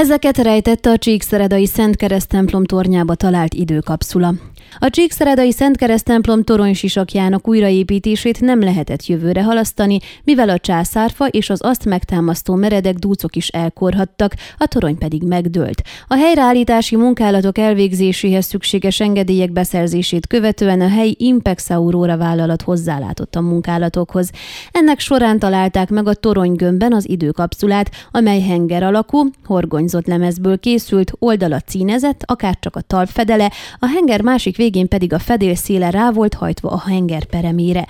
Ezeket rejtette a Csíkszeredai Szent Kereszt templom tornyába talált időkapszula. A Csíkszeredai Szent templom toronysisakjának újraépítését nem lehetett jövőre halasztani, mivel a császárfa és az azt megtámasztó meredek dúcok is elkorhattak, a torony pedig megdőlt. A helyreállítási munkálatok elvégzéséhez szükséges engedélyek beszerzését követően a helyi Impex Aurora vállalat hozzálátott a munkálatokhoz. Ennek során találták meg a toronygömbben az időkapszulát, amely henger alakú, horgonyzott lemezből készült, oldala cínezett, akár csak a talpfedele, a henger másik végén pedig a fedél széle rá volt hajtva a henger peremére.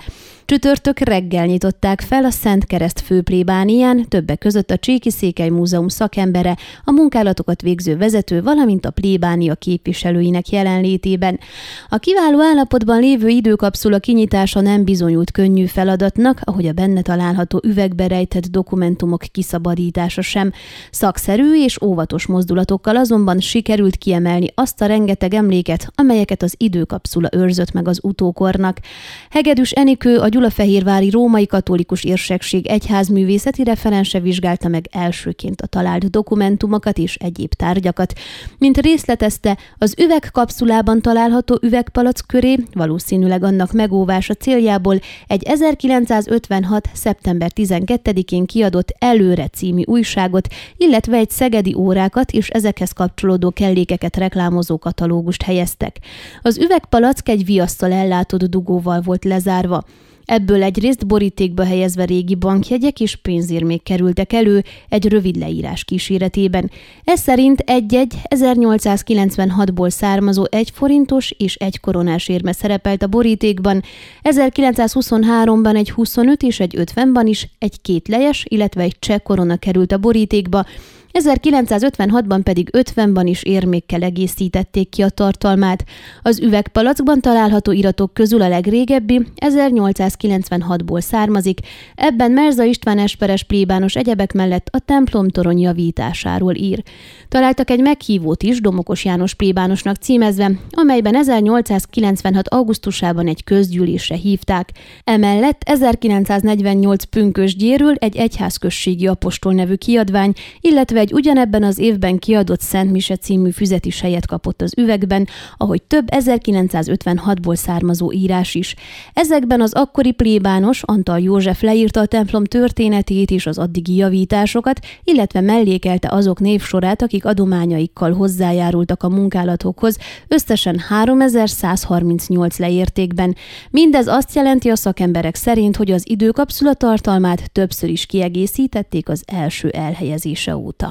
Csütörtök reggel nyitották fel a Szent Kereszt főplébánián, többek között a Cséki Székely Múzeum szakembere, a munkálatokat végző vezető, valamint a plébánia képviselőinek jelenlétében. A kiváló állapotban lévő időkapszula kinyitása nem bizonyult könnyű feladatnak, ahogy a benne található üvegbe rejtett dokumentumok kiszabadítása sem. Szakszerű és óvatos mozdulatokkal azonban sikerült kiemelni azt a rengeteg emléket, amelyeket az időkapszula őrzött meg az utókornak. Hegedűs Enikő a Gyulafehérvári Római Katolikus Érsekség egyházművészeti referense vizsgálta meg elsőként a talált dokumentumokat és egyéb tárgyakat. Mint részletezte, az üvegkapszulában található üvegpalack köré valószínűleg annak megóvása céljából egy 1956. szeptember 12-én kiadott Előre című újságot, illetve egy szegedi órákat és ezekhez kapcsolódó kellékeket reklámozó katalógust helyeztek. Az üvegpalack egy viasztal ellátott dugóval volt lezárva. Ebből egyrészt borítékba helyezve régi bankjegyek és pénzérmék kerültek elő egy rövid leírás kíséretében. Ez szerint egy-egy 1896-ból származó egy forintos és egy koronás érme szerepelt a borítékban, 1923-ban egy 25 és egy 50-ban is egy kétlejes, illetve egy cseh korona került a borítékba, 1956-ban pedig 50-ban is érmékkel egészítették ki a tartalmát. Az üvegpalackban található iratok közül a legrégebbi 1896-ból származik, ebben Merza István Esperes plébános egyebek mellett a templom torony javításáról ír. Találtak egy meghívót is Domokos János plébánosnak címezve, amelyben 1896. augusztusában egy közgyűlésre hívták. Emellett 1948 pünkösdjéről egy egyházközségi apostol nevű kiadvány, illetve egy ugyanebben az évben kiadott Szent Mise című füzet is helyet kapott az üvegben, ahogy több 1956-ból származó írás is. Ezekben az akkori plébános Antal József leírta a templom történetét és az addigi javításokat, illetve mellékelte azok névsorát, akik adományaikkal hozzájárultak a munkálatokhoz, összesen 3138 leértékben. Mindez azt jelenti a szakemberek szerint, hogy az időkapszula tartalmát többször is kiegészítették az első elhelyezése óta.